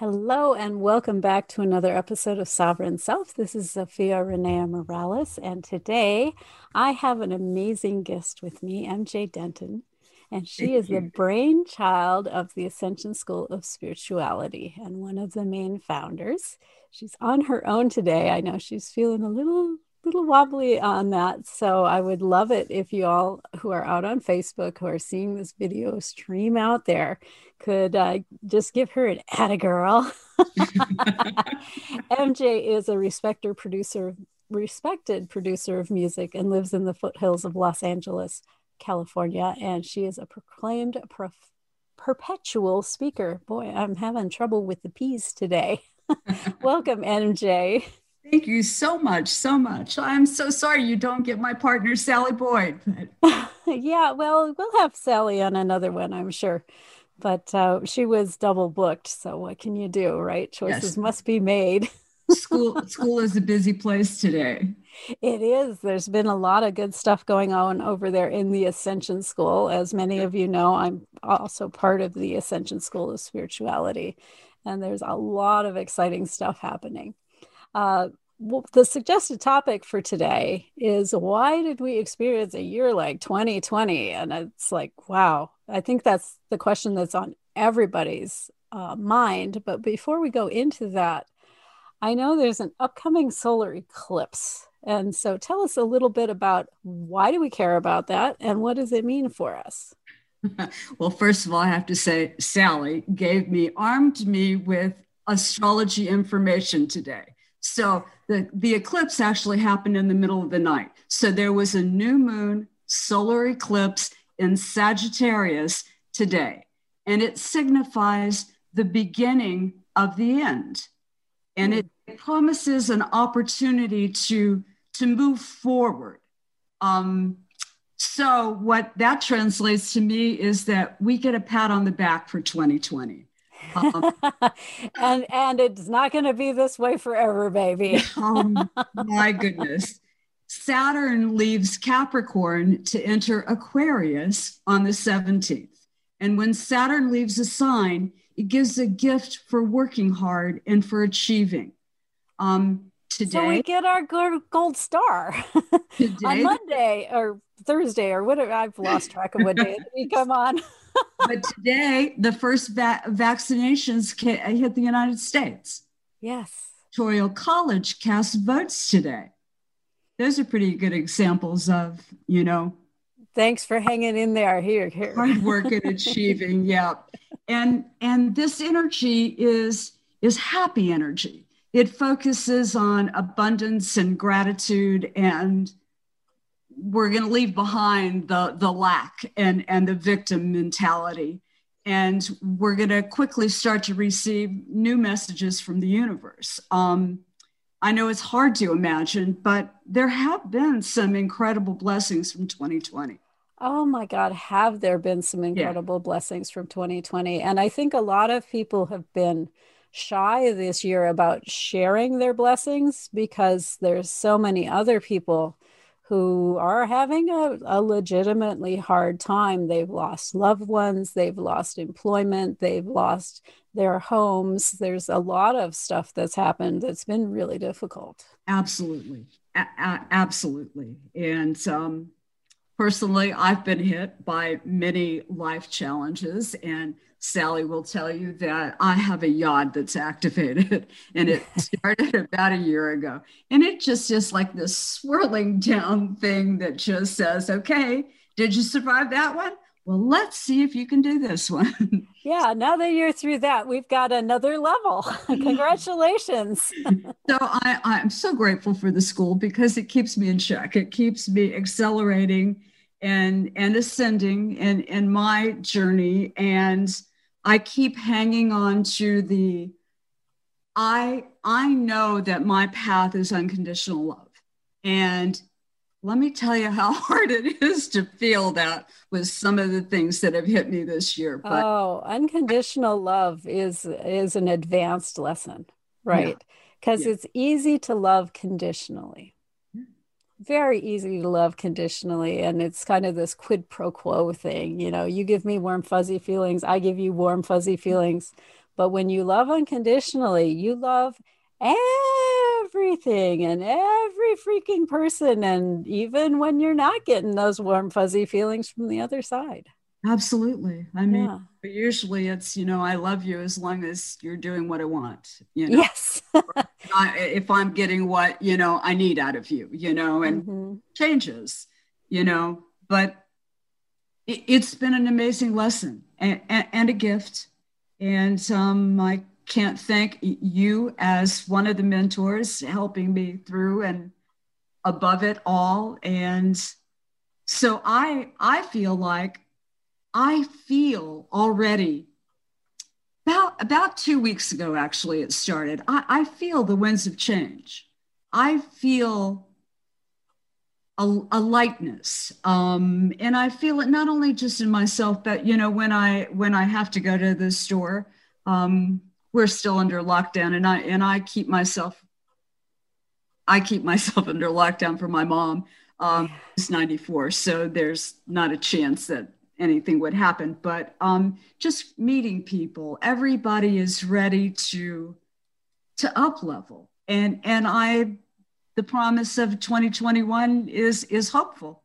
Hello, and welcome back to another episode of Sovereign Self. This is Zofia Renea Morales, and today I have an amazing guest with me, MJ Denton, and she is the brainchild of the Ascension School of Spirituality and one of the main founders. She's on her own today. I know she's feeling a little little wobbly on that. So I would love it if you all who are out on Facebook who are seeing this video stream out there could uh, just give her an atta girl. MJ is a respecter producer, respected producer of music and lives in the foothills of Los Angeles, California. And she is a proclaimed prof- perpetual speaker. Boy, I'm having trouble with the P's today. Welcome, MJ. Thank you so much, so much. I'm so sorry you don't get my partner, Sally Boyd. yeah, well, we'll have Sally on another one, I'm sure. But uh, she was double booked. So what can you do, right? Choices yes. must be made. school school is a busy place today. It is. There's been a lot of good stuff going on over there in the Ascension School. As many of you know, I'm also part of the Ascension School of Spirituality, and there's a lot of exciting stuff happening. Uh, well, the suggested topic for today is why did we experience a year like 2020? And it's like, wow, I think that's the question that's on everybody's uh, mind. But before we go into that, I know there's an upcoming solar eclipse. And so tell us a little bit about why do we care about that and what does it mean for us? well, first of all, I have to say, Sally gave me, armed me with astrology information today. So the, the eclipse actually happened in the middle of the night. So there was a new moon solar eclipse in Sagittarius today, and it signifies the beginning of the end. And it promises an opportunity to, to move forward. Um, so, what that translates to me is that we get a pat on the back for 2020. Um, and and it's not going to be this way forever, baby. oh my goodness. Saturn leaves Capricorn to enter Aquarius on the 17th. And when Saturn leaves a sign, it gives a gift for working hard and for achieving. Um, today, so we get our gold star on Monday or Thursday or whatever. I've lost track of what day we come on but today, the first va- vaccinations hit the United States. Yes. Electoral College cast votes today. Those are pretty good examples of, you know. Thanks for hanging in there. Here, here. Hard work and achieving. yeah. And and this energy is is happy energy. It focuses on abundance and gratitude and we're going to leave behind the the lack and and the victim mentality and we're going to quickly start to receive new messages from the universe um, i know it's hard to imagine but there have been some incredible blessings from 2020 Oh my God, have there been some incredible yeah. blessings from 2020? And I think a lot of people have been shy this year about sharing their blessings because there's so many other people who are having a, a, legitimately hard time. They've lost loved ones, they've lost employment, they've lost their homes. There's a lot of stuff that's happened that's been really difficult. Absolutely. A- a- absolutely. And um, personally, I've been hit by many life challenges and Sally will tell you that I have a yod that's activated and it started about a year ago. And it just is like this swirling down thing that just says, okay, did you survive that one? Well, let's see if you can do this one. Yeah, now that you're through that, we've got another level. Congratulations. so I, I'm so grateful for the school because it keeps me in check. It keeps me accelerating and and ascending in, in my journey. And I keep hanging on to the I I know that my path is unconditional love. And let me tell you how hard it is to feel that with some of the things that have hit me this year. But oh, unconditional love is is an advanced lesson, right? Because yeah. yeah. it's easy to love conditionally. Very easy to love conditionally. And it's kind of this quid pro quo thing. You know, you give me warm, fuzzy feelings, I give you warm, fuzzy mm-hmm. feelings. But when you love unconditionally, you love everything and every freaking person. And even when you're not getting those warm, fuzzy feelings from the other side. Absolutely. I mean, yeah. usually it's, you know, I love you as long as you're doing what I want, you know. Yes. if I'm getting what, you know, I need out of you, you know, and mm-hmm. changes, you know, but it, has been an amazing lesson and, and, and a gift. And um, I can't thank you as one of the mentors helping me through and above it all and so i i feel like i feel already about about two weeks ago actually it started i, I feel the winds of change i feel a, a lightness um, and i feel it not only just in myself but you know when i when i have to go to the store um, we're still under lockdown and I and I keep myself I keep myself under lockdown for my mom. Um, it's 94, so there's not a chance that anything would happen. But um, just meeting people, everybody is ready to to up level, and and I, the promise of 2021 is is hopeful,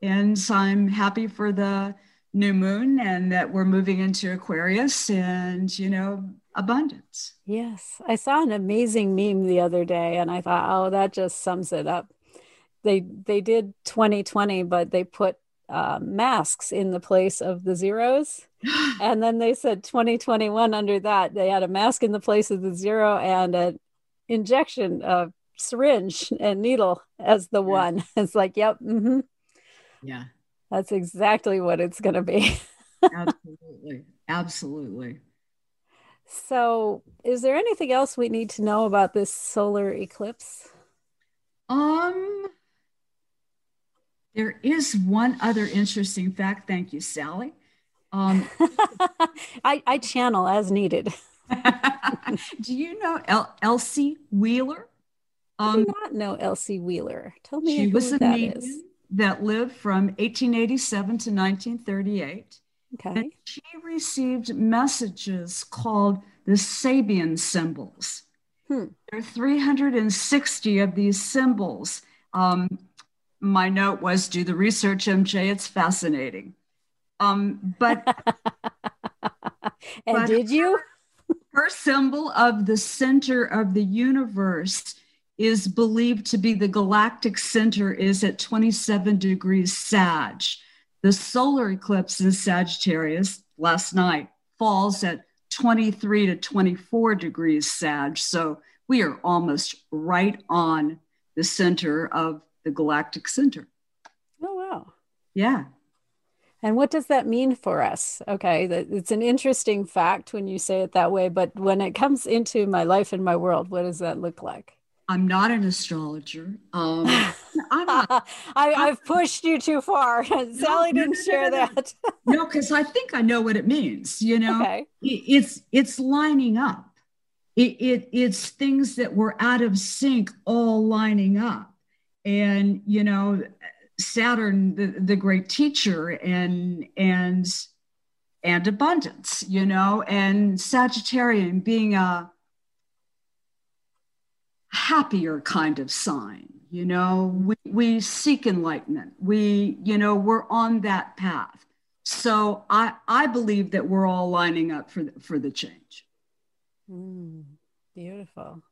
and so I'm happy for the new moon and that we're moving into Aquarius, and you know abundance. Yes. I saw an amazing meme the other day and I thought, oh, that just sums it up. They they did 2020, but they put uh, masks in the place of the zeros. and then they said 2021 under that. They had a mask in the place of the zero and an injection, of syringe and needle as the yeah. one. It's like, yep. Mm-hmm. Yeah. That's exactly what it's going to be. Absolutely. Absolutely. So, is there anything else we need to know about this solar eclipse? Um, there is one other interesting fact. Thank you, Sally. Um, I, I channel as needed. do you know El- Elsie Wheeler? Um, I do um, not know Elsie Wheeler. Tell me she was a that is. that lived from 1887 to 1938. Okay. And she received messages called the Sabian symbols. Hmm. There are 360 of these symbols. Um, my note was do the research, MJ. It's fascinating. Um, but and but did you? her symbol of the center of the universe is believed to be the galactic center is at 27 degrees Sag. The solar eclipse in Sagittarius last night falls at 23 to 24 degrees Sag. So we are almost right on the center of the galactic center. Oh, wow. Yeah. And what does that mean for us? Okay, it's an interesting fact when you say it that way, but when it comes into my life and my world, what does that look like? I'm not an astrologer. Um, I'm not, I, have pushed you too far. Sally didn't no, share no, that. no, because I think I know what it means. You know, okay. it, it's it's lining up. It, it it's things that were out of sync all lining up, and you know, Saturn, the, the great teacher, and and and abundance. You know, and Sagittarian being a happier kind of sign you know we, we seek enlightenment. We you know we're on that path. So i i believe that we're all lining up for the, for the change. Mm, beautiful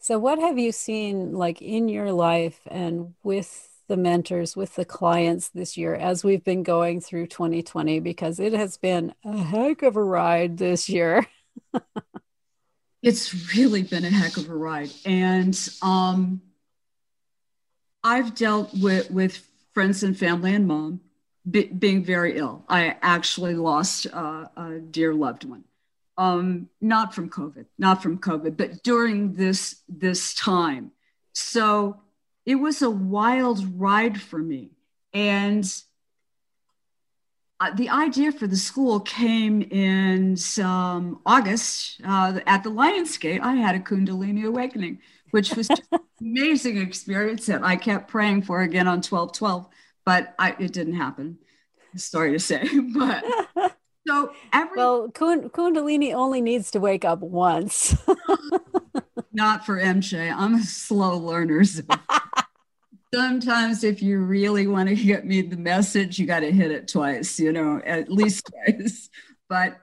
so what have you seen like in your life and with the mentors with the clients this year as we've been going through 2020 because it has been a heck of a ride this year it's really been a heck of a ride. And um, I've dealt with, with friends and family and mom be, being very ill. I actually lost uh, a dear loved one. Um, not from COVID, not from COVID, but during this this time. So it was a wild ride for me. And uh, the idea for the school came in um, August uh, at the Lionsgate. I had a Kundalini awakening, which was just an amazing experience that I kept praying for again on 1212, but I, it didn't happen. Sorry to say, but so every well, Kundalini only needs to wake up once. not for MJ. I'm a slow learner. So sometimes if you really want to get me the message you got to hit it twice you know at least twice but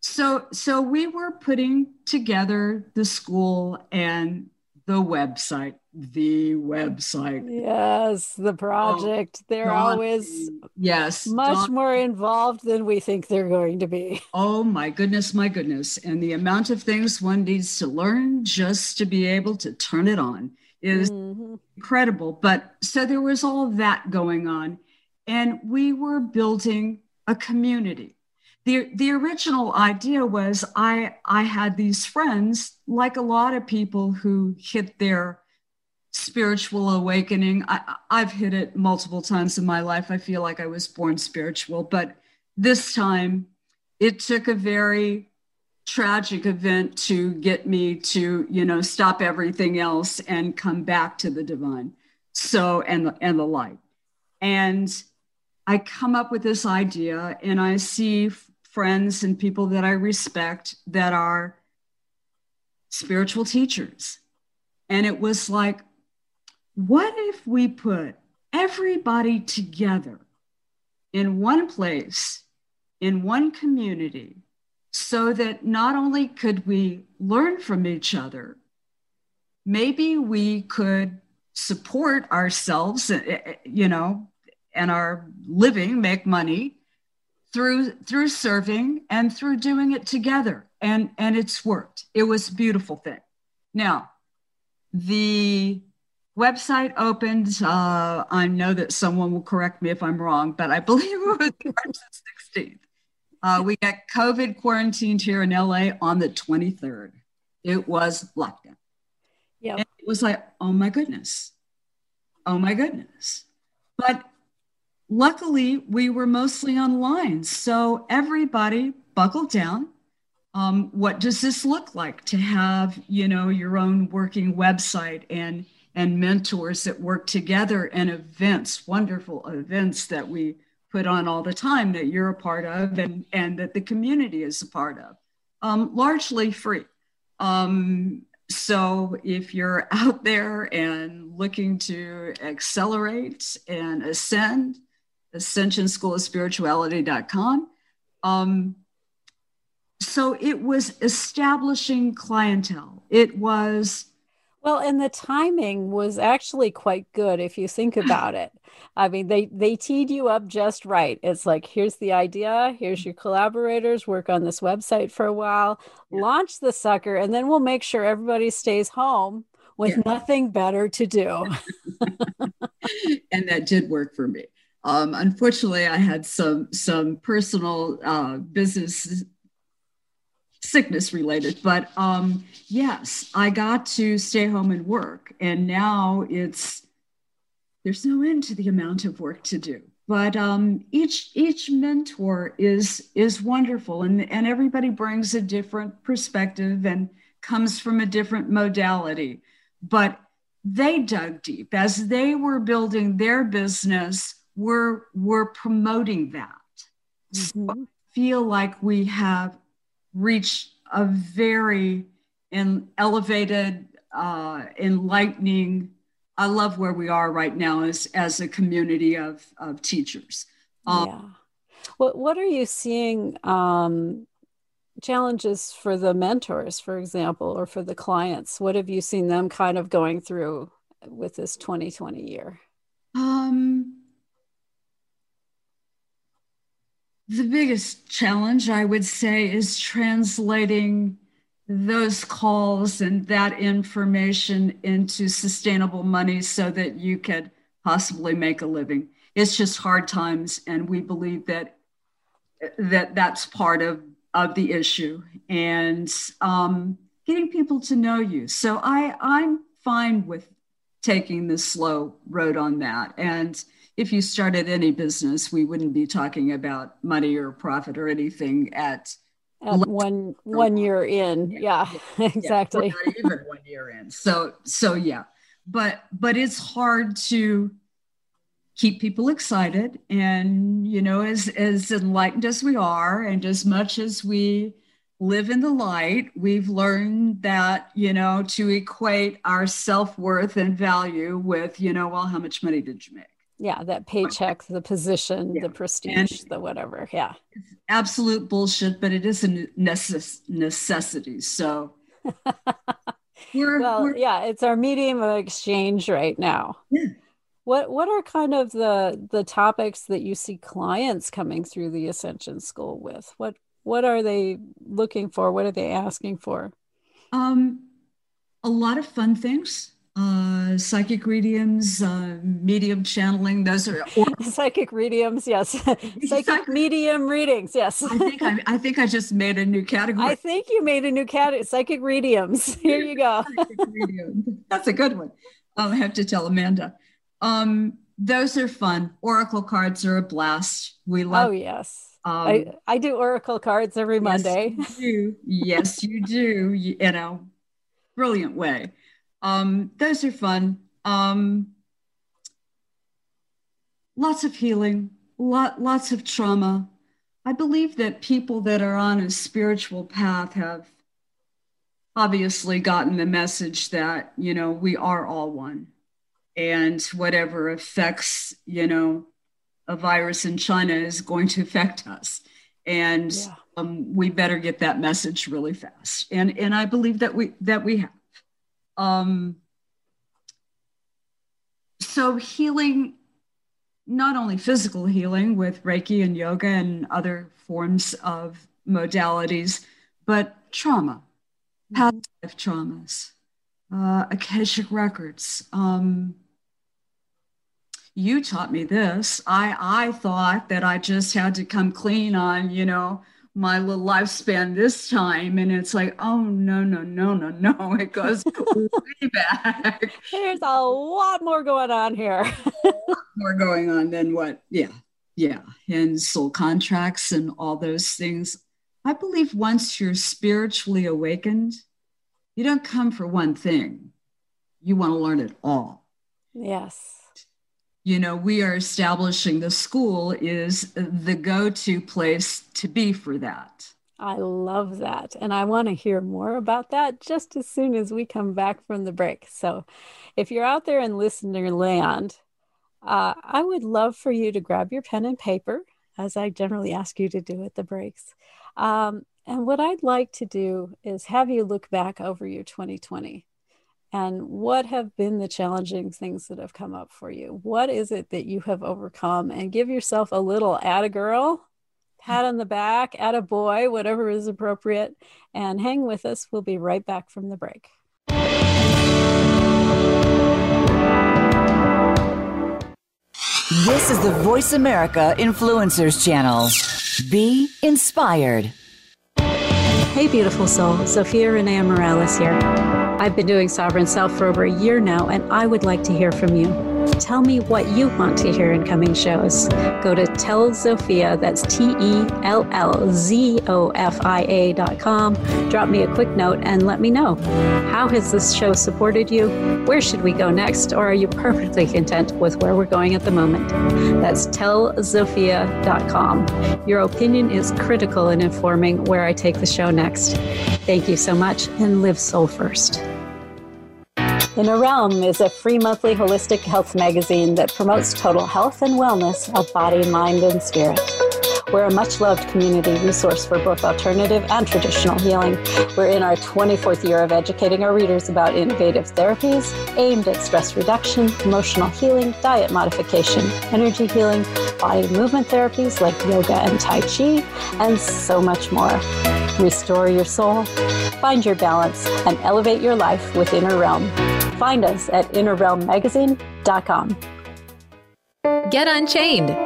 so so we were putting together the school and the website the website yes the project oh, they're always yes much more involved than we think they're going to be oh my goodness my goodness and the amount of things one needs to learn just to be able to turn it on is mm-hmm. incredible. But so there was all that going on. And we were building a community. The, the original idea was I, I had these friends, like a lot of people who hit their spiritual awakening. I, I've hit it multiple times in my life. I feel like I was born spiritual, but this time it took a very tragic event to get me to you know stop everything else and come back to the divine so and the, and the light and i come up with this idea and i see friends and people that i respect that are spiritual teachers. And it was like what if we put everybody together in one place in one community so that not only could we learn from each other, maybe we could support ourselves, eh, eh, you know, and our living, make money through through serving and through doing it together. And and it's worked. It was a beautiful thing. Now, the website opened. Uh, I know that someone will correct me if I'm wrong, but I believe it was March 16th. Uh, we got COVID quarantined here in LA on the 23rd. It was lockdown. Yeah. It was like, oh my goodness. Oh my goodness. But luckily, we were mostly online. So everybody buckled down. Um, what does this look like to have, you know, your own working website and and mentors that work together and events, wonderful events that we put on all the time that you're a part of and, and that the community is a part of, um, largely free. Um, so if you're out there and looking to accelerate and ascend, Ascension School of Spirituality.com. Um, so it was establishing clientele. It was well, and the timing was actually quite good if you think about it. I mean, they they teed you up just right. It's like here's the idea, here's your collaborators, work on this website for a while, yeah. launch the sucker, and then we'll make sure everybody stays home with yeah. nothing better to do. and that did work for me. Um, unfortunately, I had some some personal uh, business sickness related. But um, yes, I got to stay home and work. And now it's, there's no end to the amount of work to do. But um, each each mentor is is wonderful, and and everybody brings a different perspective and comes from a different modality. But they dug deep as they were building their business. We're we're promoting that. Mm-hmm. So I feel like we have reached a very in, elevated, uh, enlightening. I love where we are right now as as a community of of teachers. Um, yeah. What What are you seeing? Um, challenges for the mentors, for example, or for the clients? What have you seen them kind of going through with this 2020 year? Um, The biggest challenge, I would say, is translating those calls and that information into sustainable money so that you could possibly make a living. It's just hard times, and we believe that that that's part of of the issue and um, getting people to know you. So I I'm fine with taking the slow road on that. And if you started any business, we wouldn't be talking about money or profit or anything at, at one one year in. Yeah, yeah exactly. Yeah, not even one year in. So so yeah, but but it's hard to keep people excited and you know as as enlightened as we are and as much as we live in the light we've learned that you know to equate our self-worth and value with you know well how much money did you make yeah that paycheck the position yeah. the prestige and the whatever yeah. Absolute bullshit but it is a necess- necessity so. We're, well we're, yeah it's our medium of exchange right now. Yeah. What what are kind of the the topics that you see clients coming through the ascension school with? What what are they looking for? What are they asking for? Um a lot of fun things uh, psychic readiums, uh, medium channeling. Those are or- psychic readiums. Yes, psychic medium readings. Yes. I think I, I, think I just made a new category. I think you made a new category. Psychic readiums. Here you go. That's a good one. I'll have to tell Amanda. Um, those are fun. Oracle cards are a blast. We love. Oh yes. Um, I, I do oracle cards every Monday. Yes, you do. yes, you do. You, in a brilliant way. Um, those are fun. Um, lots of healing, lot, lots of trauma. I believe that people that are on a spiritual path have obviously gotten the message that, you know, we are all one and whatever affects you know a virus in china is going to affect us and yeah. um, we better get that message really fast and and i believe that we that we have um, so healing not only physical healing with reiki and yoga and other forms of modalities but trauma mm-hmm. past life traumas uh, akashic records um, you taught me this. I I thought that I just had to come clean on, you know, my little lifespan this time. And it's like, oh no, no, no, no, no. It goes way back. There's a lot more going on here. more going on than what, yeah. Yeah. And soul contracts and all those things. I believe once you're spiritually awakened, you don't come for one thing. You want to learn it all. Yes you know, we are establishing the school is the go to place to be for that. I love that. And I want to hear more about that just as soon as we come back from the break. So if you're out there in listener land, uh, I would love for you to grab your pen and paper, as I generally ask you to do at the breaks. Um, and what I'd like to do is have you look back over your 2020 and what have been the challenging things that have come up for you? What is it that you have overcome? And give yourself a little add a girl pat on the back add a boy whatever is appropriate and hang with us. We'll be right back from the break. This is the voice america influencers channel. Be inspired hey beautiful soul zofia renea morales here I've been doing Sovereign Self for over a year now, and I would like to hear from you. Tell me what you want to hear in coming shows. Go to Tell Zofia, that's T E L L Z O F I A dot com. Drop me a quick note and let me know. How has this show supported you? Where should we go next? Or are you perfectly content with where we're going at the moment? That's tellzofia.com. Your opinion is critical in informing where I take the show next. Thank you so much and live soul first. Inner Realm is a free monthly holistic health magazine that promotes total health and wellness of body, mind, and spirit. We're a much loved community resource for both alternative and traditional healing. We're in our 24th year of educating our readers about innovative therapies aimed at stress reduction, emotional healing, diet modification, energy healing, body movement therapies like yoga and Tai Chi, and so much more. Restore your soul, find your balance, and elevate your life with Inner Realm. Find us at innerrealmmagazine.com. Get Unchained.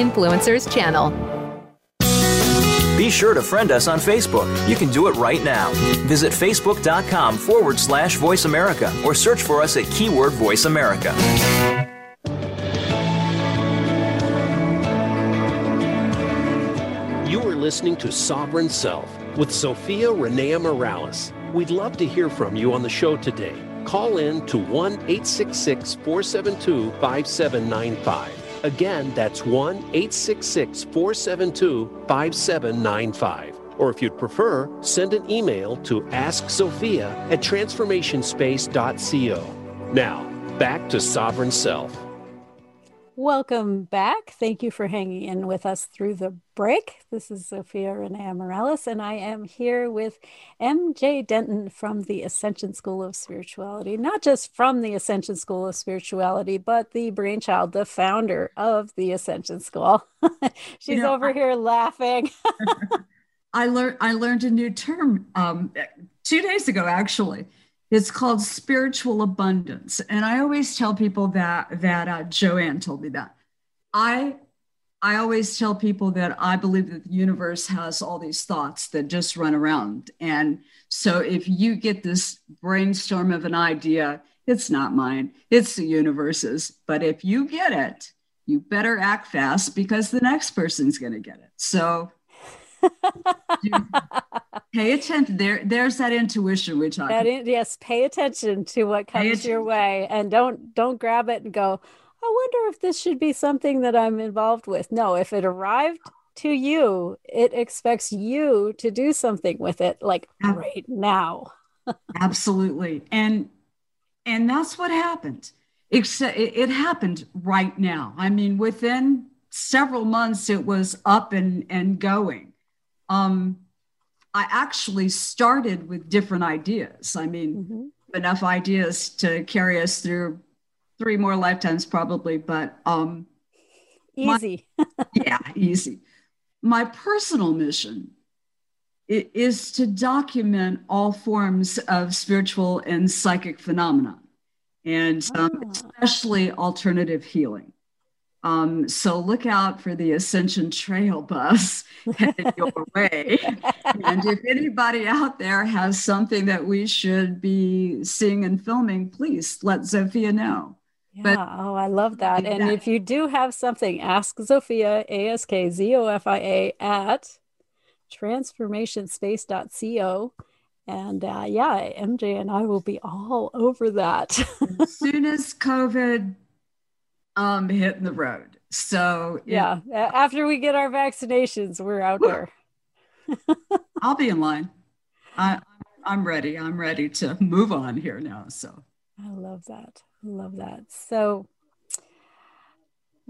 Influencers channel. Be sure to friend us on Facebook. You can do it right now. Visit facebook.com forward slash voice America or search for us at keyword voice America. You are listening to Sovereign Self with Zofia Renea Morales. We'd love to hear from you on the show today. Call in to 1 866 472 5795. Again, that's 1 866 472 5795. Or if you'd prefer, send an email to askzofia at transformationspace.co. Now, back to Sovereign Self. Welcome back. Thank you for hanging in with us through the break. This is Zofia Renea Morales, and I am here with MJ Denton from the Ascension School of Spirituality. Not just from the Ascension School of Spirituality, but the brainchild, the founder of the Ascension School. She's you know, over I, here laughing. I learned I learned a new term um, two days ago, actually. It's called spiritual abundance. And I always tell people that that uh, Joanne told me that. I I always tell people that I believe that the universe has all these thoughts that just run around. And so if you get this brainstorm of an idea, it's not mine, it's the universe's. But if you get it, you better act fast because the next person's going to get it. So pay attention. There, there's that intuition we talk. That in, yes, pay attention to what comes your way, and don't don't grab it and go. I wonder if this should be something that I'm involved with. No, if it arrived to you, it expects you to do something with it, like right now. Absolutely, and and that's what happened. Except it, it happened right now. I mean, within several months, it was up and and going um, I actually started with different ideas. I mean, mm-hmm. enough ideas to carry us through three more lifetimes, probably, but um, easy. My, yeah, easy. My personal mission is to document all forms of spiritual and psychic phenomena, and um, ah. especially alternative healing. Um, so look out for the Ascension Trail bus headed your way. and if anybody out there has something that we should be seeing and filming, please let Zofia know. Yeah, but, oh, I love that. And that. if you do have something, ask Zofia, A S K Z O F I A, at transformationspace.co. And uh, yeah, MJ and I will be all over that. as soon as COVID um hitting the road. So yeah, after we get our vaccinations, we're out there. I'll be in line. I I'm ready. I'm ready to move on here now. So I love that. Love that. So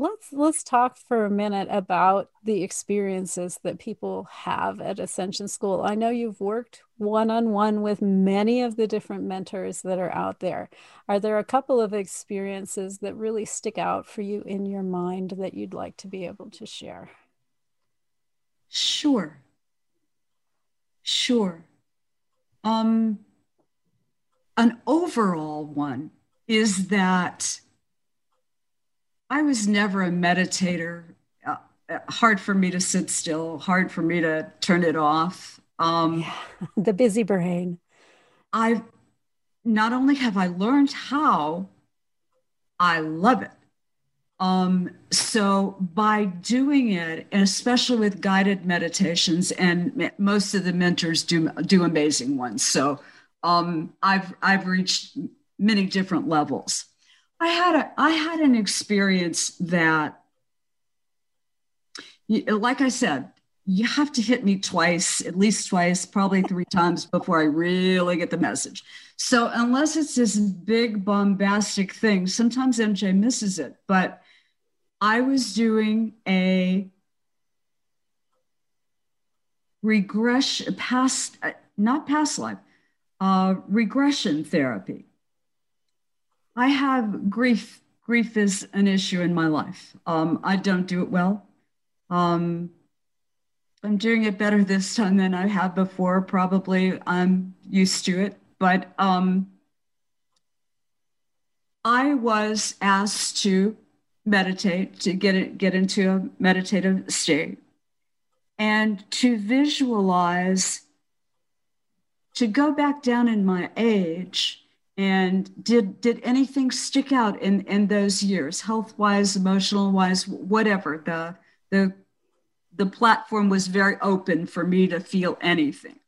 let's let's talk for a minute about the experiences that people have at ascension school. I know you've worked one-on-one with many of the different mentors that are out there. Are there a couple of experiences that really stick out for you in your mind that you'd like to be able to share? Sure. Sure. Um an overall one is that I was never a meditator. Uh, hard for me to sit still, hard for me to turn it off. Um, yeah, the busy brain. I've not only have I learned how, I love it. Um, so by doing it, and especially with guided meditations, and most of the mentors do do amazing ones. So um, I've I've reached many different levels. I had a I had an experience that, like I said, you have to hit me twice, at least twice, probably three times before I really get the message. So unless it's this big bombastic thing, sometimes MJ misses it. But I was doing a regression, past, uh, not past life, uh, regression therapy. I have grief. Grief is an issue in my life. Um, I don't do it well. Um, I'm doing it better this time than I have before. Probably I'm used to it, but um, I was asked to meditate to get it, get into a meditative state and to visualize to go back down in my age and did did anything stick out in in those years health wise emotional wise whatever the the the platform was very open for me to feel anything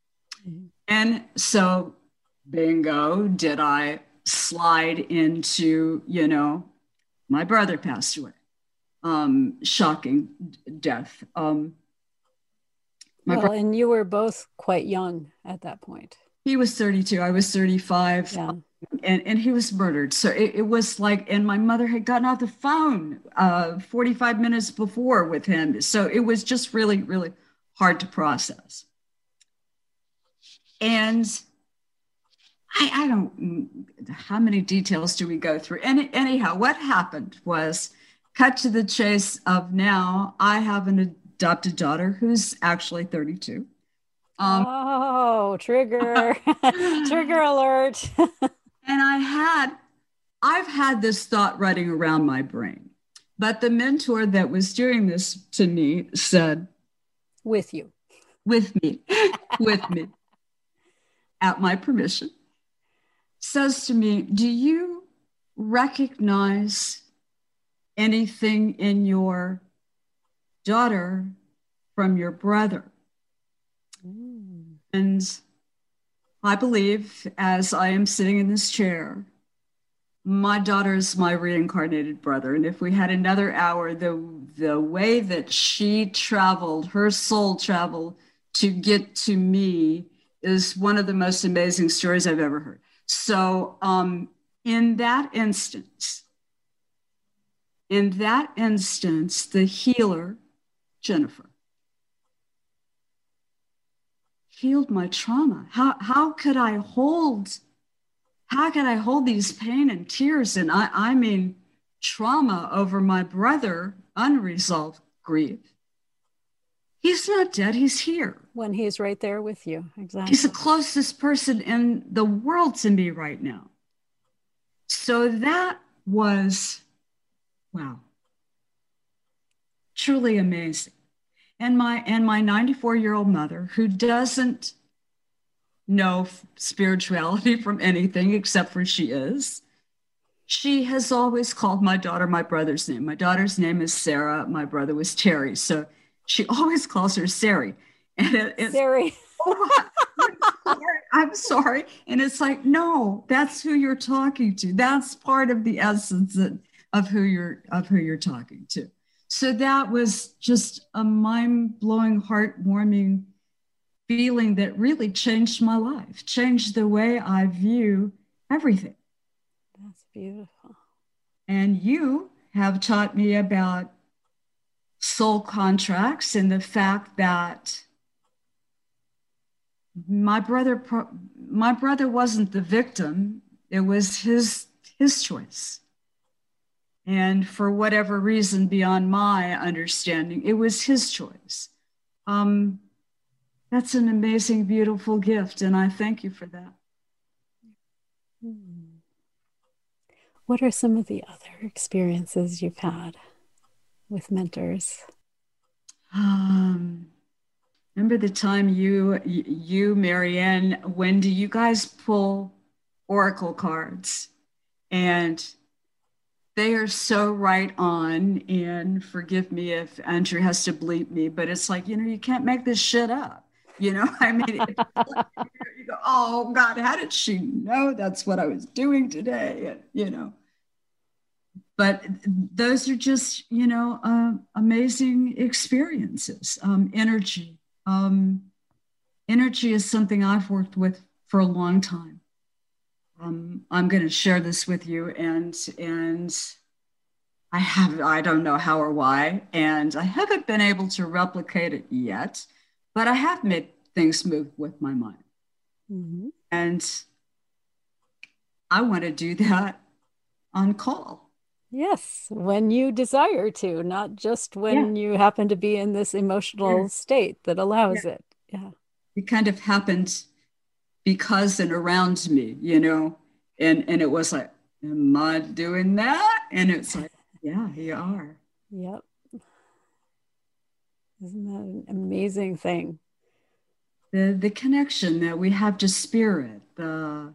mm-hmm. and so bingo did i slide into you know my brother passed away um shocking death um well, and you were both quite young at that point. He was 32. I was 35. Yeah. And, and he was murdered. So it, it was like, and my mother had gotten off the phone uh, 45 minutes before with him. So it was just really, really hard to process. And I, I don't, how many details do we go through? Any, anyhow, what happened was cut to the chase of now I have an adopted daughter who's actually 32. Um, oh, trigger, trigger alert. and I had, I've had this thought running around my brain, but the mentor that was doing this to me said, with you, with me, with me, at my permission, says to me, Do you recognize anything in your daughter from your brother. Mm. And I believe, as I am sitting in this chair, my daughter is my reincarnated brother. And if we had another hour, the, the way that she traveled, her soul traveled to get to me is one of the most amazing stories I've ever heard. So, um, in that instance, in that instance, the healer, Jennifer, healed my trauma. How, how could I hold, how could I hold these pain and tears? And I, I mean, trauma over my brother, unresolved grief. He's not dead, he's here. When he's right there with you. Exactly. He's the closest person in the world to me right now. So that was, wow, truly amazing. And my and my 94 year old mother, who doesn't know spirituality from anything except for she is, she has always called my daughter my brother's name. My daughter's name is Sarah. My brother was Terry. So she always calls her Sari. And it, it's, Sari. oh, I'm, sorry, I'm sorry. And it's like, no, that's who you're talking to. That's part of the essence of who you're of who you're talking to. So that was just a mind-blowing, heart-warming feeling that really changed my life, changed the way I view everything. That's beautiful. And you have taught me about soul contracts and the fact that my brother my brother wasn't the victim it was his his choice and for whatever reason beyond my understanding it was his choice um, that's an amazing beautiful gift and i thank you for that hmm. what are some of the other experiences you've had with mentors? Um, remember the time you, you, Marianne, when do you guys pull oracle cards? And they are so right on. And forgive me if Andrew has to bleep me, but it's like, you know, you can't make this shit up. You know, I mean, you go, oh God, how did she know that's what I was doing today? You know, but those are just you know uh, amazing experiences um, energy um, energy is something i've worked with for a long time um, i'm going to share this with you and and I have, I don't know how or why, and I haven't been able to replicate it yet, but I have made things move with my mind. Mm-hmm. And I want to do that on call. Yes, when you desire to, not just when yeah. you happen to be in this emotional yeah. state that allows yeah. it. Yeah. It kind of happened because and around me, you know, and and it was like, am I doing that? And it's like, yeah, you are. Yep. Isn't that an amazing thing? The the connection that we have to spirit, the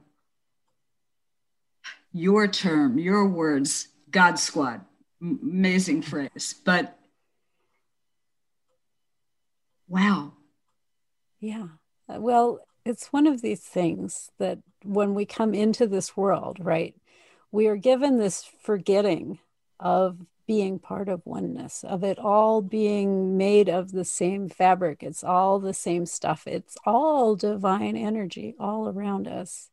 your term, your words, God squad. amazing phrase. But wow. Yeah. Well, it's one of these things that when we come into this world, right, we are given this forgetting of being part of oneness, of it all being made of the same fabric. It's all the same stuff. It's all divine energy all around us.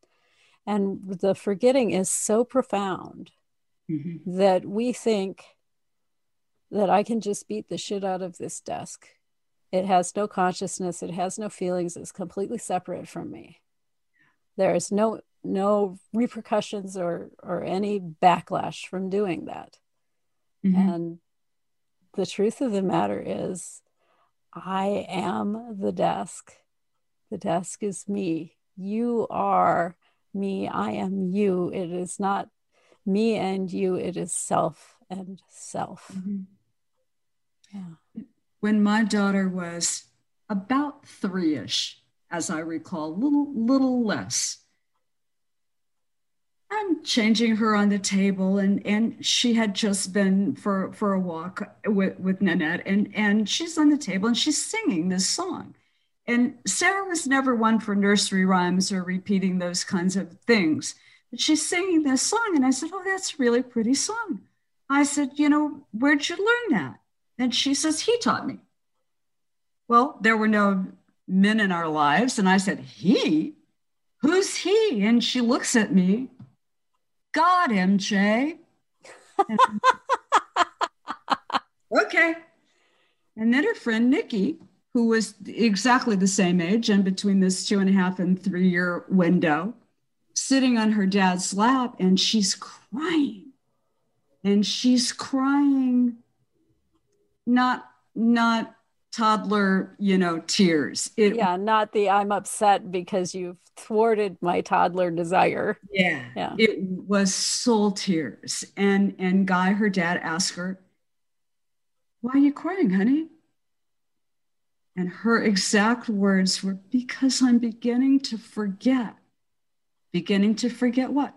And the forgetting is so profound mm-hmm. that we think that I can just beat the shit out of this desk it has no consciousness, it has no feelings, it's completely separate from me. There is no no repercussions or or any backlash from doing that. Mm-hmm. And the truth of the matter is I am the desk. The desk is me. You are me. I am you. It is not me and you. It is self and self. Mm-hmm. Yeah when my daughter was about three ish, as I recall, little, little less. I'm changing her on the table, and, and she had just been for, for a walk with, with Nanette, and, and she's on the table and she's singing this song. And Sarah was never one for nursery rhymes or repeating those kinds of things. But she's singing this song, and I said, Oh, that's a really pretty song. I said, You know, where'd you learn that? And she says, He taught me. Well, there were no men in our lives. And I said, He? Who's he? And she looks at me, God, MJ. okay. And then her friend Nikki, who was exactly the same age and between this two and a half and three year window, sitting on her dad's lap and she's crying. And she's crying not not toddler, you know, tears. It, yeah, not the I'm upset because you've thwarted my toddler desire. Yeah. Yeah. It was soul tears. And and Guy, her dad, asked her, Why are you crying, honey? And her exact words were, Because I'm beginning to forget. Beginning to forget what?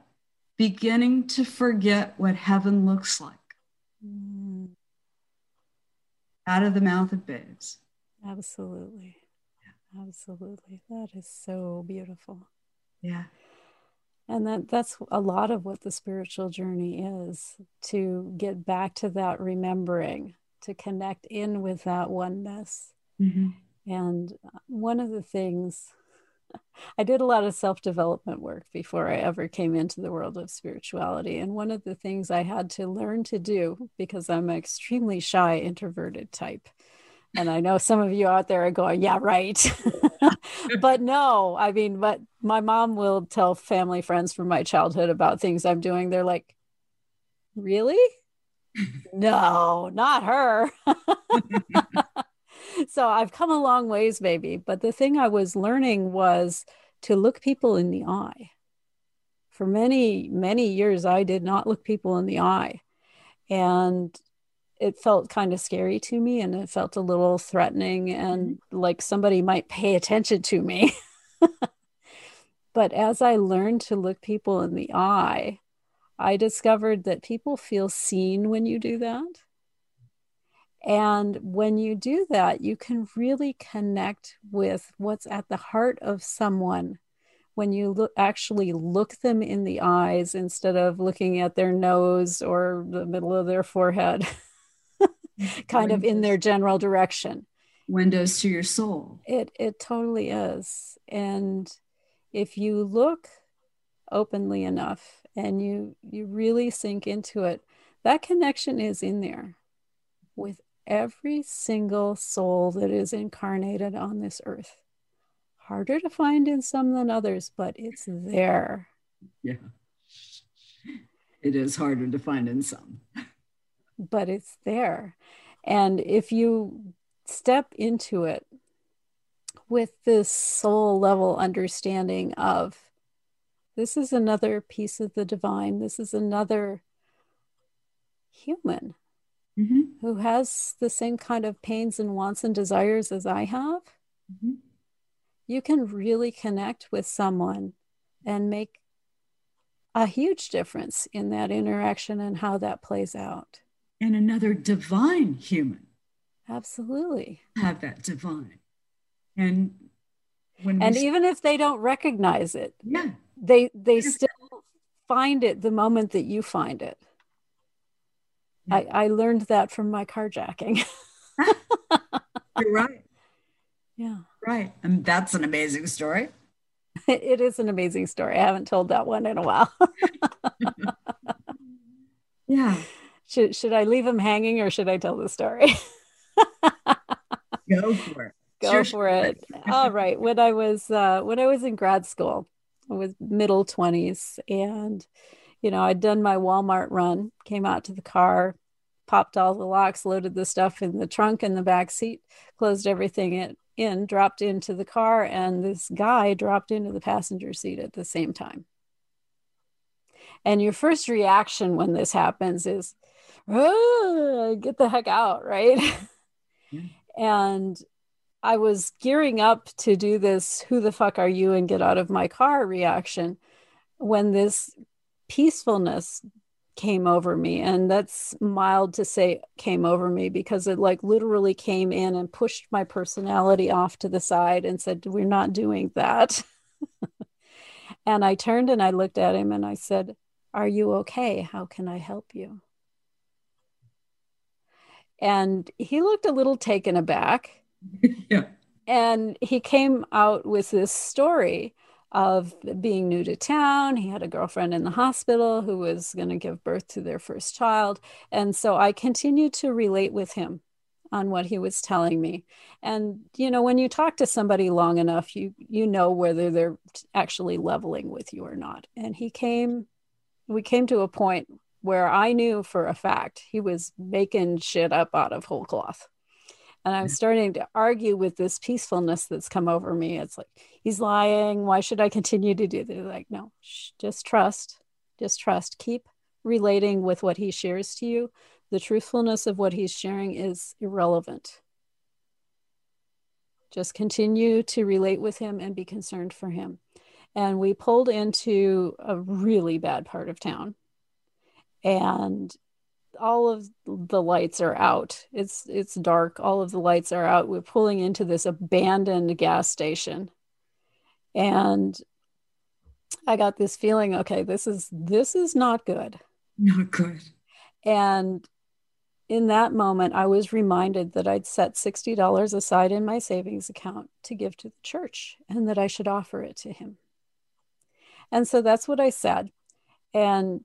Beginning to forget what heaven looks like. Mm out of the mouth of babes. Absolutely. Absolutely. That is so beautiful. Yeah. And that that's a lot of what the spiritual journey is to get back to that remembering, to connect in with that oneness. Mm-hmm. And one of the things I did a lot of self development work before I ever came into the world of spirituality. And one of the things I had to learn to do, because I'm an extremely shy, introverted type. And I know some of you out there are going, yeah, right. but no, I mean, but my mom will tell family friends from my childhood about things I'm doing. They're like, really? no, not her so I've come a long ways, maybe. But the thing I was learning was to look people in the eye. For many, many years, I did not look people in the eye. And it felt kind of scary to me and it felt a little threatening and mm-hmm. like somebody might pay attention to me. but as I learned to look people in the eye, I discovered that people feel seen when you do that. And when you do that, you can really connect with what's at the heart of someone when you look, actually look them in the eyes instead of looking at their nose or the middle of their forehead, kind of in their general direction. Windows to your soul. It it totally is. And if you look openly enough and you you really sink into it, That connection is in there with every single soul that is incarnated on this earth. Harder to find in some than others, but it's there. Yeah. It is harder to find in some. But it's there. And if you step into it with this soul level understanding of this is another piece of the divine, this is another human mm-hmm. who has the same kind of pains and wants and desires as I have, mm-hmm. you can really connect with someone and make a huge difference in that interaction and how that plays out. And another divine human. Absolutely. Have that divine. And when and even if they don't recognize it, yeah, they they still find it the moment that you find it. I, I learned that from my carjacking. You're right. Yeah. Right. And that's an amazing story. It is an amazing story. I haven't told that one in a while. yeah. Should should I leave him hanging or should I tell the story? Go for it. Go sure, for it. All right. When I was uh, when I was in grad school, I was middle twenties, and you know, I'd done my Walmart run, came out to the car, popped all the locks, loaded the stuff in the trunk and the back seat, closed everything in, dropped into the car, and this guy dropped into the passenger seat at the same time. And your first reaction when this happens is, oh, get the heck out, right? Yeah. and I was gearing up to do this, who the fuck are you, and get out of my car reaction when this peacefulness came over me and that's mild to say came over me because it like literally came in and pushed my personality off to the side and said we're not doing that. And i turned and i looked at him and i said are you okay? How can i help you? And he looked a little taken aback. Yeah. And he came out with this story of being new to town. He had a girlfriend in the hospital who was going to give birth to their first child. And so I continued to relate with him on what he was telling me. And you know, when you talk to somebody long enough, you you know whether they're actually leveling with you or not. And he came we came to a point where I knew for a fact he was making shit up out of whole cloth. And I'm mm-hmm. starting to argue with this peacefulness that's come over me. It's like, he's lying. Why should I continue to do this? Like, no, shh, just trust. Just trust. Keep relating with what he shares to you. The truthfulness of what he's sharing is irrelevant. Just continue to relate with him and be concerned for him. And we pulled into a really bad part of town. And all of the lights are out. It's it's dark. All of the lights are out. We're pulling into this abandoned gas station. And I got this feeling, okay, this is this is not good. Not good. And in that moment, I was reminded that I'd set $60 aside in my savings account to give to the church and that I should offer it to him. And so that's what I said. And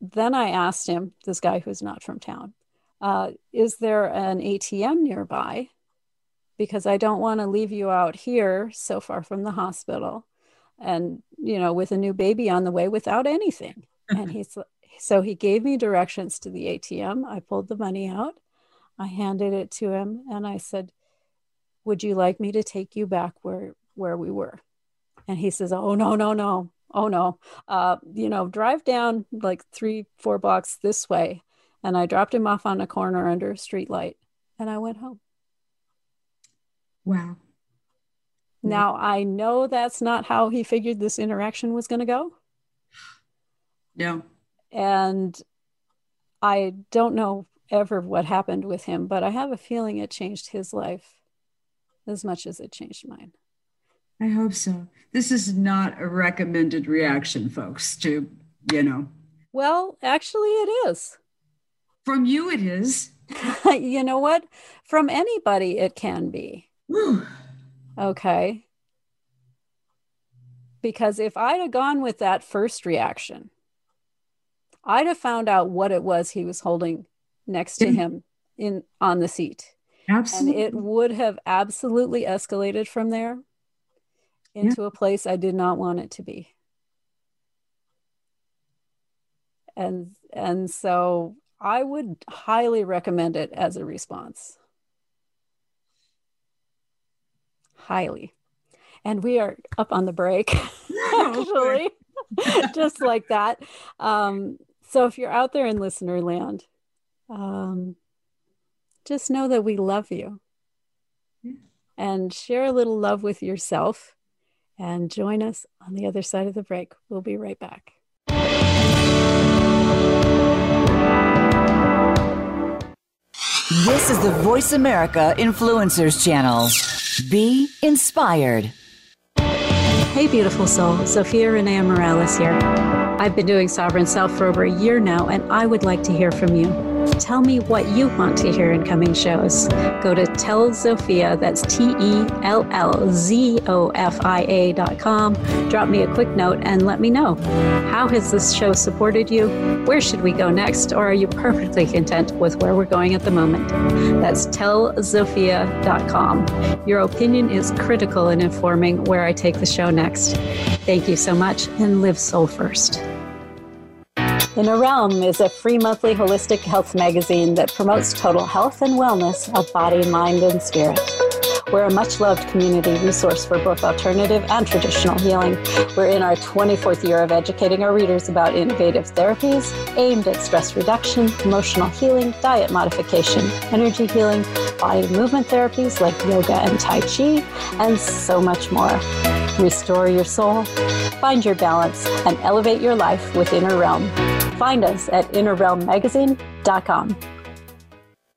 then I asked him, this guy who's not from town, uh, is there an ATM nearby? Because I don't want to leave you out here so far from the hospital and, you know, with a new baby on the way without anything. and he's, so he gave me directions to the ATM. I pulled the money out, I handed it to him, and I said, Would you like me to take you back where, where we were? And he says, Oh, no, no, no oh no, uh, you know, drive down like three, four blocks this way. And I dropped him off on a corner under a street light and I went home. Wow. Now I know that's not how he figured this interaction was going to go. No. And I don't know ever what happened with him, but I have a feeling it changed his life as much as it changed mine. I hope so. This is not a recommended reaction, folks, to, you know. Well, actually, it is. From you, it is. you know what? From anybody, it can be. okay. Because if I'd have gone with that first reaction, I'd have found out what it was he was holding next to him in on the seat. Absolutely. And it would have absolutely escalated from there into yeah. a place I did not want it to be. And and so I would highly recommend it as a response. Highly. And we are up on the break, actually, just like that. Um, so if you're out there in listener land, um, just know that we love you and share a little love with yourself and join us on the other side of the break. We'll be right back. This is the Voice America Influencers Channel. Be inspired. Hey, beautiful soul. Zofia Renea Morales here. I've been doing Sovereign Self for over a year now, and I would like to hear from you. Tell me what you want to hear in coming shows. Go to Tell Zofia, that's T E L L Z O F I A dot com. Drop me a quick note and let me know. How has this show supported you? Where should we go next? Or are you perfectly content with where we're going at the moment? That's tellzofia.com. Your opinion is critical in informing where I take the show next. Thank you so much and live soul first. Inner Realm is a free monthly holistic health magazine that promotes total health and wellness of body, mind, and spirit. We're a much loved community resource for both alternative and traditional healing. We're in our 24th year of educating our readers about innovative therapies aimed at stress reduction, emotional healing, diet modification, energy healing, body movement therapies like yoga and Tai Chi, and so much more. Restore your soul, find your balance, and elevate your life with Inner Realm. Find us at innerrealmmagazine.com.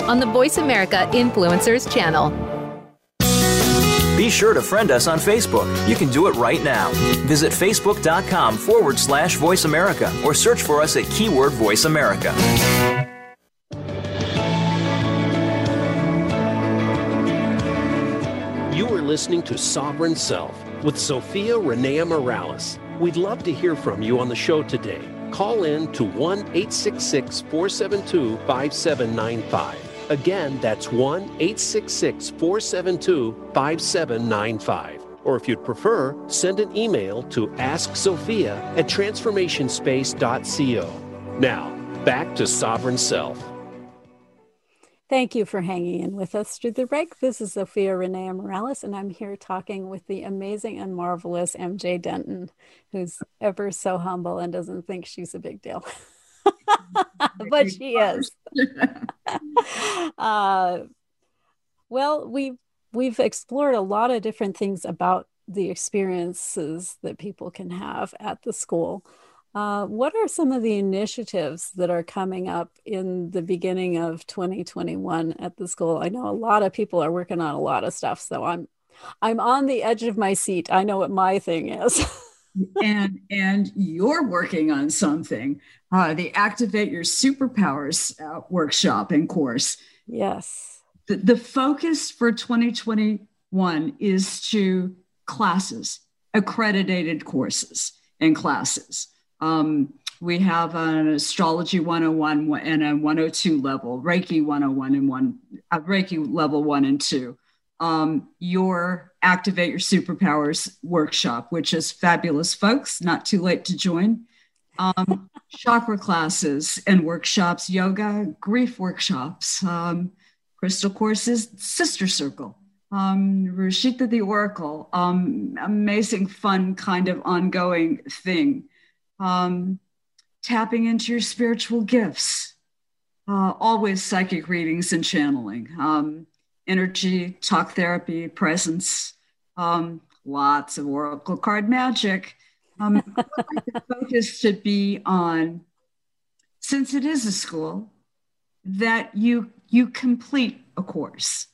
on the Voice America Influencers channel. Be sure to friend us on Facebook. You can do it right now. Visit facebook.com forward slash voice America or search for us at keyword voice America. You are listening to Sovereign Self with Zofia Renea Morales. We'd love to hear from you on the show today. Call in to 1 866 472 5795 Again, that's 1 866 472 5795. Or if you'd prefer, send an email to askzofia at transformationspace.co. Now, back to Sovereign Self. Thank you for hanging in with us through the break. This is Zofia Renea Morales, and I'm here talking with the amazing and marvelous MJ Denton, who's ever so humble and doesn't think she's a big deal. but she is. uh, well, we've we've explored a lot of different things about the experiences that people can have at the school. Uh, what are some of the initiatives that are coming up in the beginning of 2021 at the school? I know a lot of people are working on a lot of stuff, so I'm I'm on the edge of my seat. I know what my thing is. and and you're working on something uh, the activate your superpowers uh, workshop and course yes the, the focus for 2021 is to classes accredited courses and classes um, we have an astrology 101 and a 102 level reiki 101 and one uh, reiki level one and two um, your Activate Your Superpowers workshop, which is fabulous, folks. Not too late to join. Um, chakra classes and workshops, yoga, grief workshops, um, crystal courses, Sister Circle, um, the Oracle, um, amazing, fun kind of ongoing thing. Um, tapping into your spiritual gifts, uh, always psychic readings and channeling. Um, energy, talk therapy, presence, um, lots of oracle card magic. Um, the focus should be on since it is a school, that you you complete a course.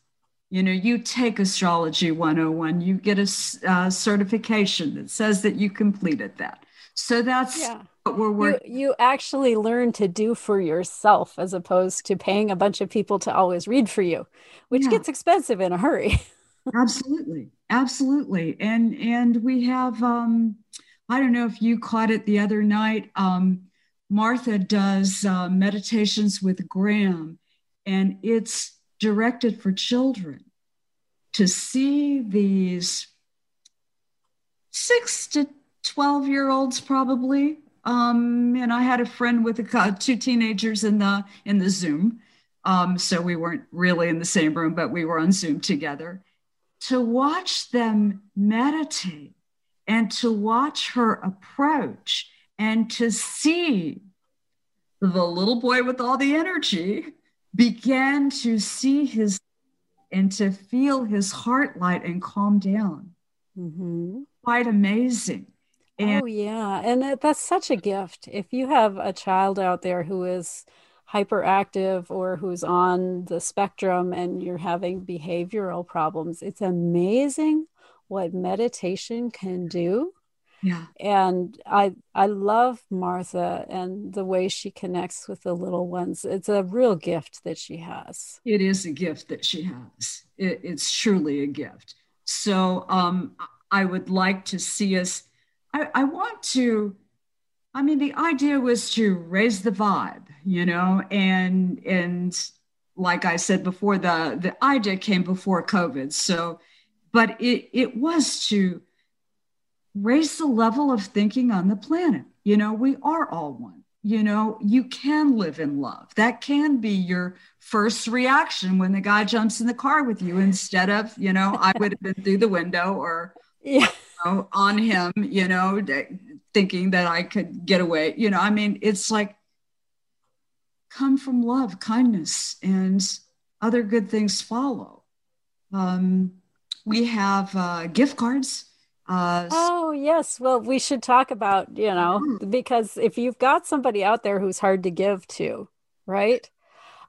You know, you take astrology 101, you get a uh, certification that says that you completed that. So that's yeah. what we're working. You, you actually learn to do for yourself as opposed to paying a bunch of people to always read for you, which yeah. gets expensive in a hurry. absolutely, absolutely, and and we have. um I don't know if you caught it the other night. Um, Martha does uh, meditations with Graham, and it's directed for children to see these six to 12 year olds probably um, and i had a friend with a, two teenagers in the in the zoom um, so we weren't really in the same room but we were on zoom together to watch them meditate and to watch her approach and to see the little boy with all the energy began to see his and to feel his heart light and calm down. Mm-hmm. Quite amazing. And- oh, yeah. And that's such a gift. If you have a child out there who is hyperactive or who's on the spectrum and you're having behavioral problems, it's amazing what meditation can do. Yeah. And i i love martha and the way she connects with the little ones. It's a real gift that she has. It is a gift that she has. It, it's truly a gift. So um i would like to see us I, I want to i mean the idea was to raise the vibe you know and and like i said before the the idea came before covid so but it it was to raise the level of thinking on the planet. You know, we are all one. You know, you can live in love. That can be your first reaction when the guy jumps in the car with you instead of, you know, I would have been through the window or yeah. Know, on him, you know, thinking that I could get away. You know, I mean, it's like come from love, kindness, and other good things follow. Um, we have uh, gift cards uh, oh, yes. Well, we should talk about, you know, mm. because if you've got somebody out there who's hard to give to, right?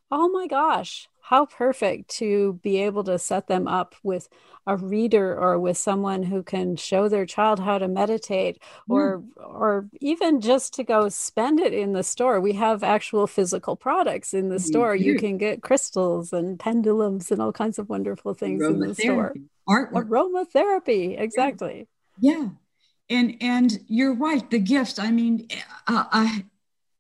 Oh my gosh, how perfect to be able to set them up with a reader or with someone who can show their child how to meditate or mm. or even just to go spend it in the store we have actual physical products in the mm-hmm. store you can get crystals and pendulums and all kinds of wonderful things in the store artwork. aromatherapy exactly yeah. yeah. and and you're right the gift i mean uh, I,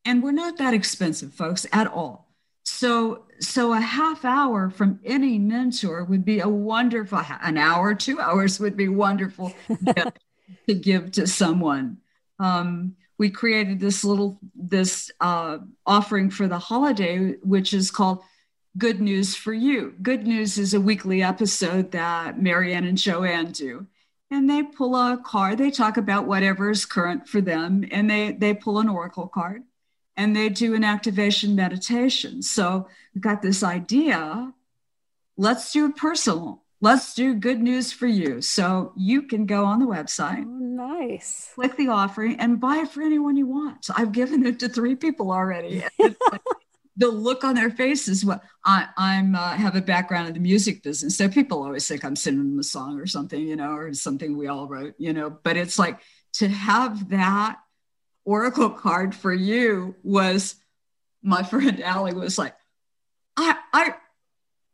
and we're not that expensive folks at all so so a half hour from any mentor would be a wonderful an hour two hours would be wonderful to give to someone um, we created this little this uh, offering for the holiday which is called Good News for You. Good News is a weekly episode that Marianne and Joanne do. And they pull a card, they talk about whatever is current for them, and they, they pull an oracle card and they do an activation meditation. So we've got this idea let's do it personal. Let's do good news for you. So you can go on the website. Oh, nice. Click the offering and buy it for anyone you want. So I've given it to three people already. the look on their faces. Well, I, I'm uh, have a background in the music business, so people always think I'm singing them a song or something, you know, or something we all wrote, you know. But it's like to have that oracle card for you was my friend Allie was like, I, I,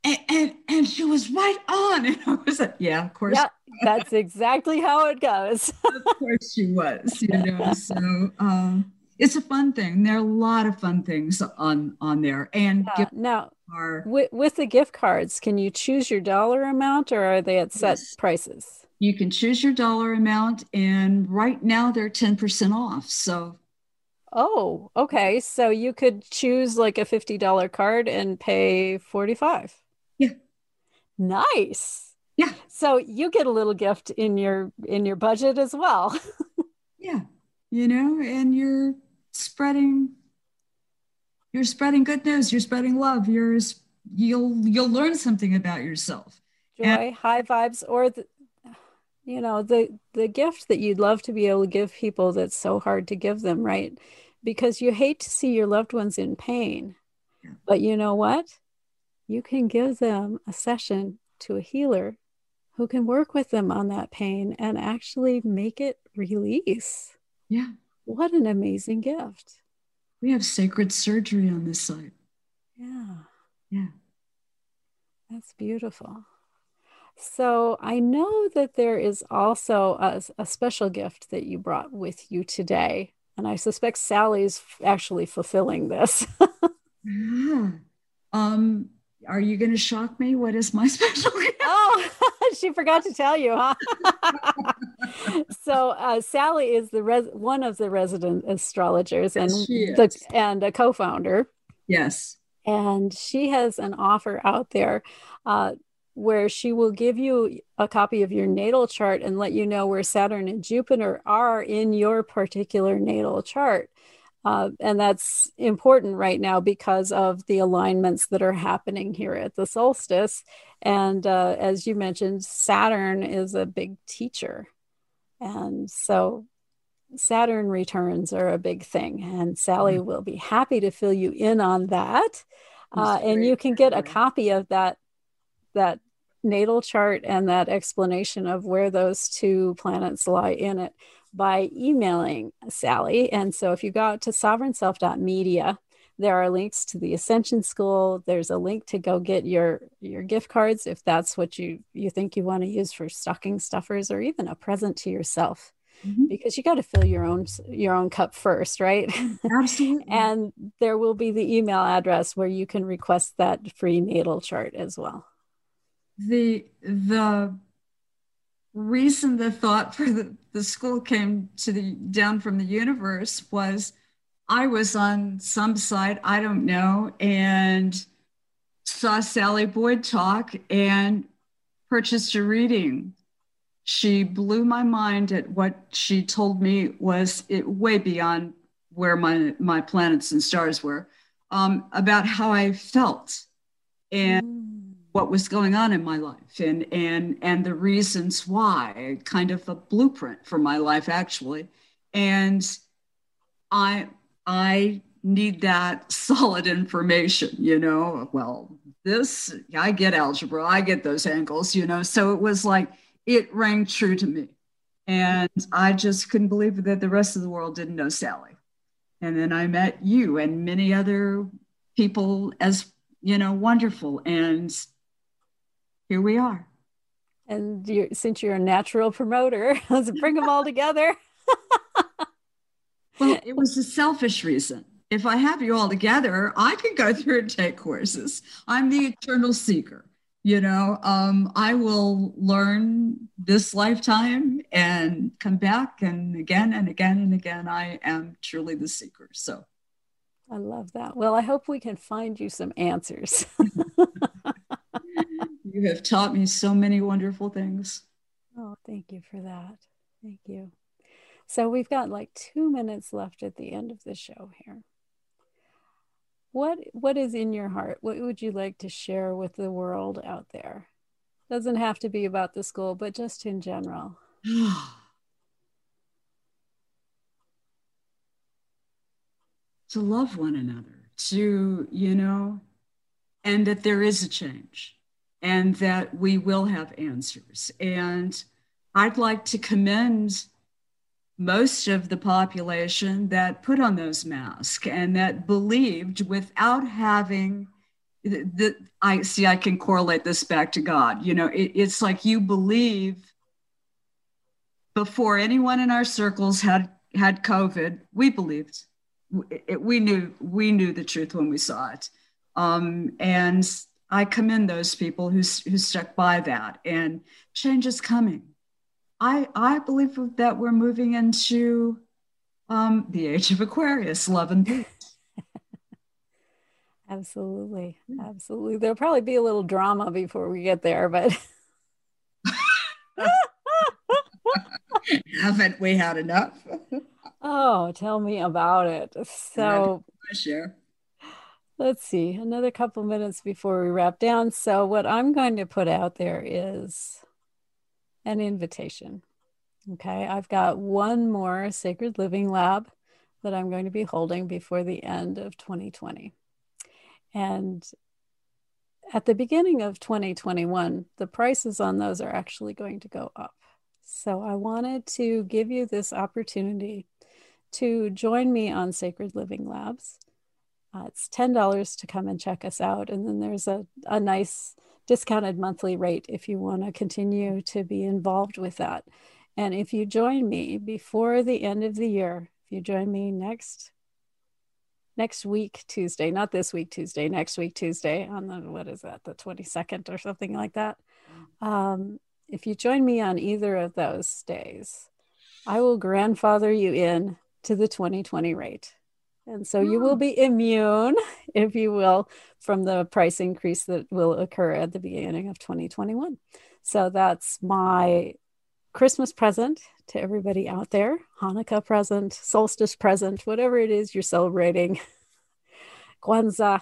and, and, and she was right on. And I was like, yeah, of course. Yeah, that's exactly how it goes. of course she was, you know. So, um, it's a fun thing. There are a lot of fun things on on there. And yeah. now, are, with, with the gift cards, can you choose your dollar amount, or are they at set yes. prices? You can choose your dollar amount, and right now they're ten percent off. So. Oh, okay. So you could choose like a fifty dollar card and pay forty five. Yeah. Nice. Yeah. So you get a little gift in your in your budget as well. yeah. You know, and you're spreading you're spreading good news you're spreading love you're you'll you'll learn something about yourself joy and, high vibes or the you know the the gift that you'd love to be able to give people that's so hard to give them right because you hate to see your loved ones in pain. But you know what? You can give them a session to a healer who can work with them on that pain and actually make it release. Yeah. What an amazing gift. We have sacred surgery on this side. Yeah. Yeah. That's beautiful. So I know that there is also a, a, special gift that you brought with you today. And I suspect Sally's actually fulfilling this. yeah. Um, are you going to shock me? What is my special gift? Oh, she forgot to tell you, huh? so uh, Sally is the res- one of the resident astrologers and the, and a co-founder. Yes. And she has an offer out there uh, where she will give you a copy of your natal chart and let you know where Saturn and Jupiter are in your particular natal chart. Uh, and that's important right now because of the alignments that are happening here at the solstice. And uh, as you mentioned, Saturn is a big teacher. And so Saturn returns are a big thing. And Sally mm-hmm. will be happy to fill you in on that. Uh, and you can get a copy of that that natal chart and that explanation of where those two planets lie in it by emailing Sally. And so if you go out to sovereignself.media, there are links to the Ascension School. There's a link to go get your your gift cards if that's what you you think you want to use for stocking stuffers or even a present to yourself. Mm-hmm. Because you got to fill your own your own cup first, right? Absolutely. and there will be the email address where you can request that free natal chart as well. The the reason the thought for the, the school came to the down from the universe was I was on some site, I don't know, and saw Sally Boyd talk and purchased a reading. She blew my mind at what she told me was it way beyond where my, my planets and stars were um, about how I felt. And mm what was going on in my life and and and the reasons why kind of a blueprint for my life actually. And i i need that solid information you know? Well this i get algebra i get those angles you know? So it was like it rang true to me. And i just couldn't believe that the rest of the world didn't know sally. And then i met you and many other people as you know wonderful. And here we are. And you're, since you're a natural promoter, let's bring them all together. well, it was a selfish reason. If I have you all together, I can go through and take courses. I'm the eternal seeker. You know, um, I will learn this lifetime and come back, and again and again and again. I am truly the seeker. So I love that. Well, I hope we can find you some answers. You have taught me so many wonderful things. Oh, thank you for that. Thank you. So we've got like two minutes left at the end of the show here. What what is in your heart? What would you like to share with the world out there? Doesn't have to be about the school, but just in general. to love one another, to, you know, and that there is a change and that we will have answers. And I'd like to commend most of the population that put on those masks and that believed without having the, I see I can correlate this back to God. You know, it, it's like you believe before anyone in our circles had had COVID, we believed. We knew we knew the truth when we saw it, um, and I commend those people who, who stuck by that and change is coming. I, I believe that we're moving into um, the age of Aquarius, love and peace. absolutely. Absolutely. There'll probably be a little drama before we get there, but. Haven't we had enough? oh, tell me about it. So, share let's see, another couple minutes before we wrap down. So, what I'm going to put out there is an invitation. Okay, I've got one more Sacred Living Lab that I'm going to be holding before the end of 2020. And at the beginning of 2021, the prices on those are actually going to go up. So I wanted to give you this opportunity to join me on Sacred Living Labs. Uh, it's $10 to come and check us out. And then there's a, a nice discounted monthly rate if you want to continue to be involved with that. And if you join me before the end of the year, if you join me next next week Tuesday, not this week Tuesday, next week Tuesday on the what is that, the 22nd or something like that. Um, if you join me on either of those days, I will grandfather you in to the 2020 rate. And so you will hmm. be immune, if you will, from the price increase that will occur at the beginning of 2021. So that's my Christmas present to everybody out there, Hanukkah present, solstice present, whatever it is you're celebrating, Kwanzaa,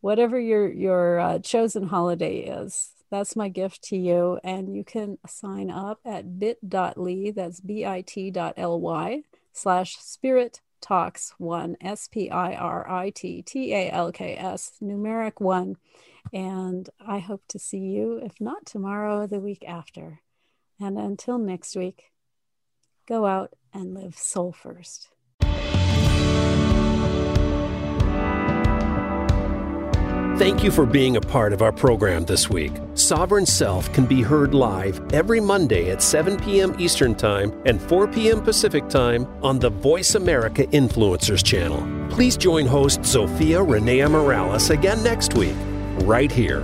whatever your your uh, chosen holiday is. That's my gift to you, and you can sign up at bit.ly. That's bit.ly slash spirit talks one s p i r i t t a l k s numeric one, and I hope to see you, if not tomorrow, the week after. And until next week, go out and live soul first. Thank you for being a part of our program this week. Sovereign Self can be heard live every Monday at 7 p.m. Eastern Time and 4 p.m. Pacific Time on the Voice America Influencers channel. Please join host Zofia Renea Morales again next week, right here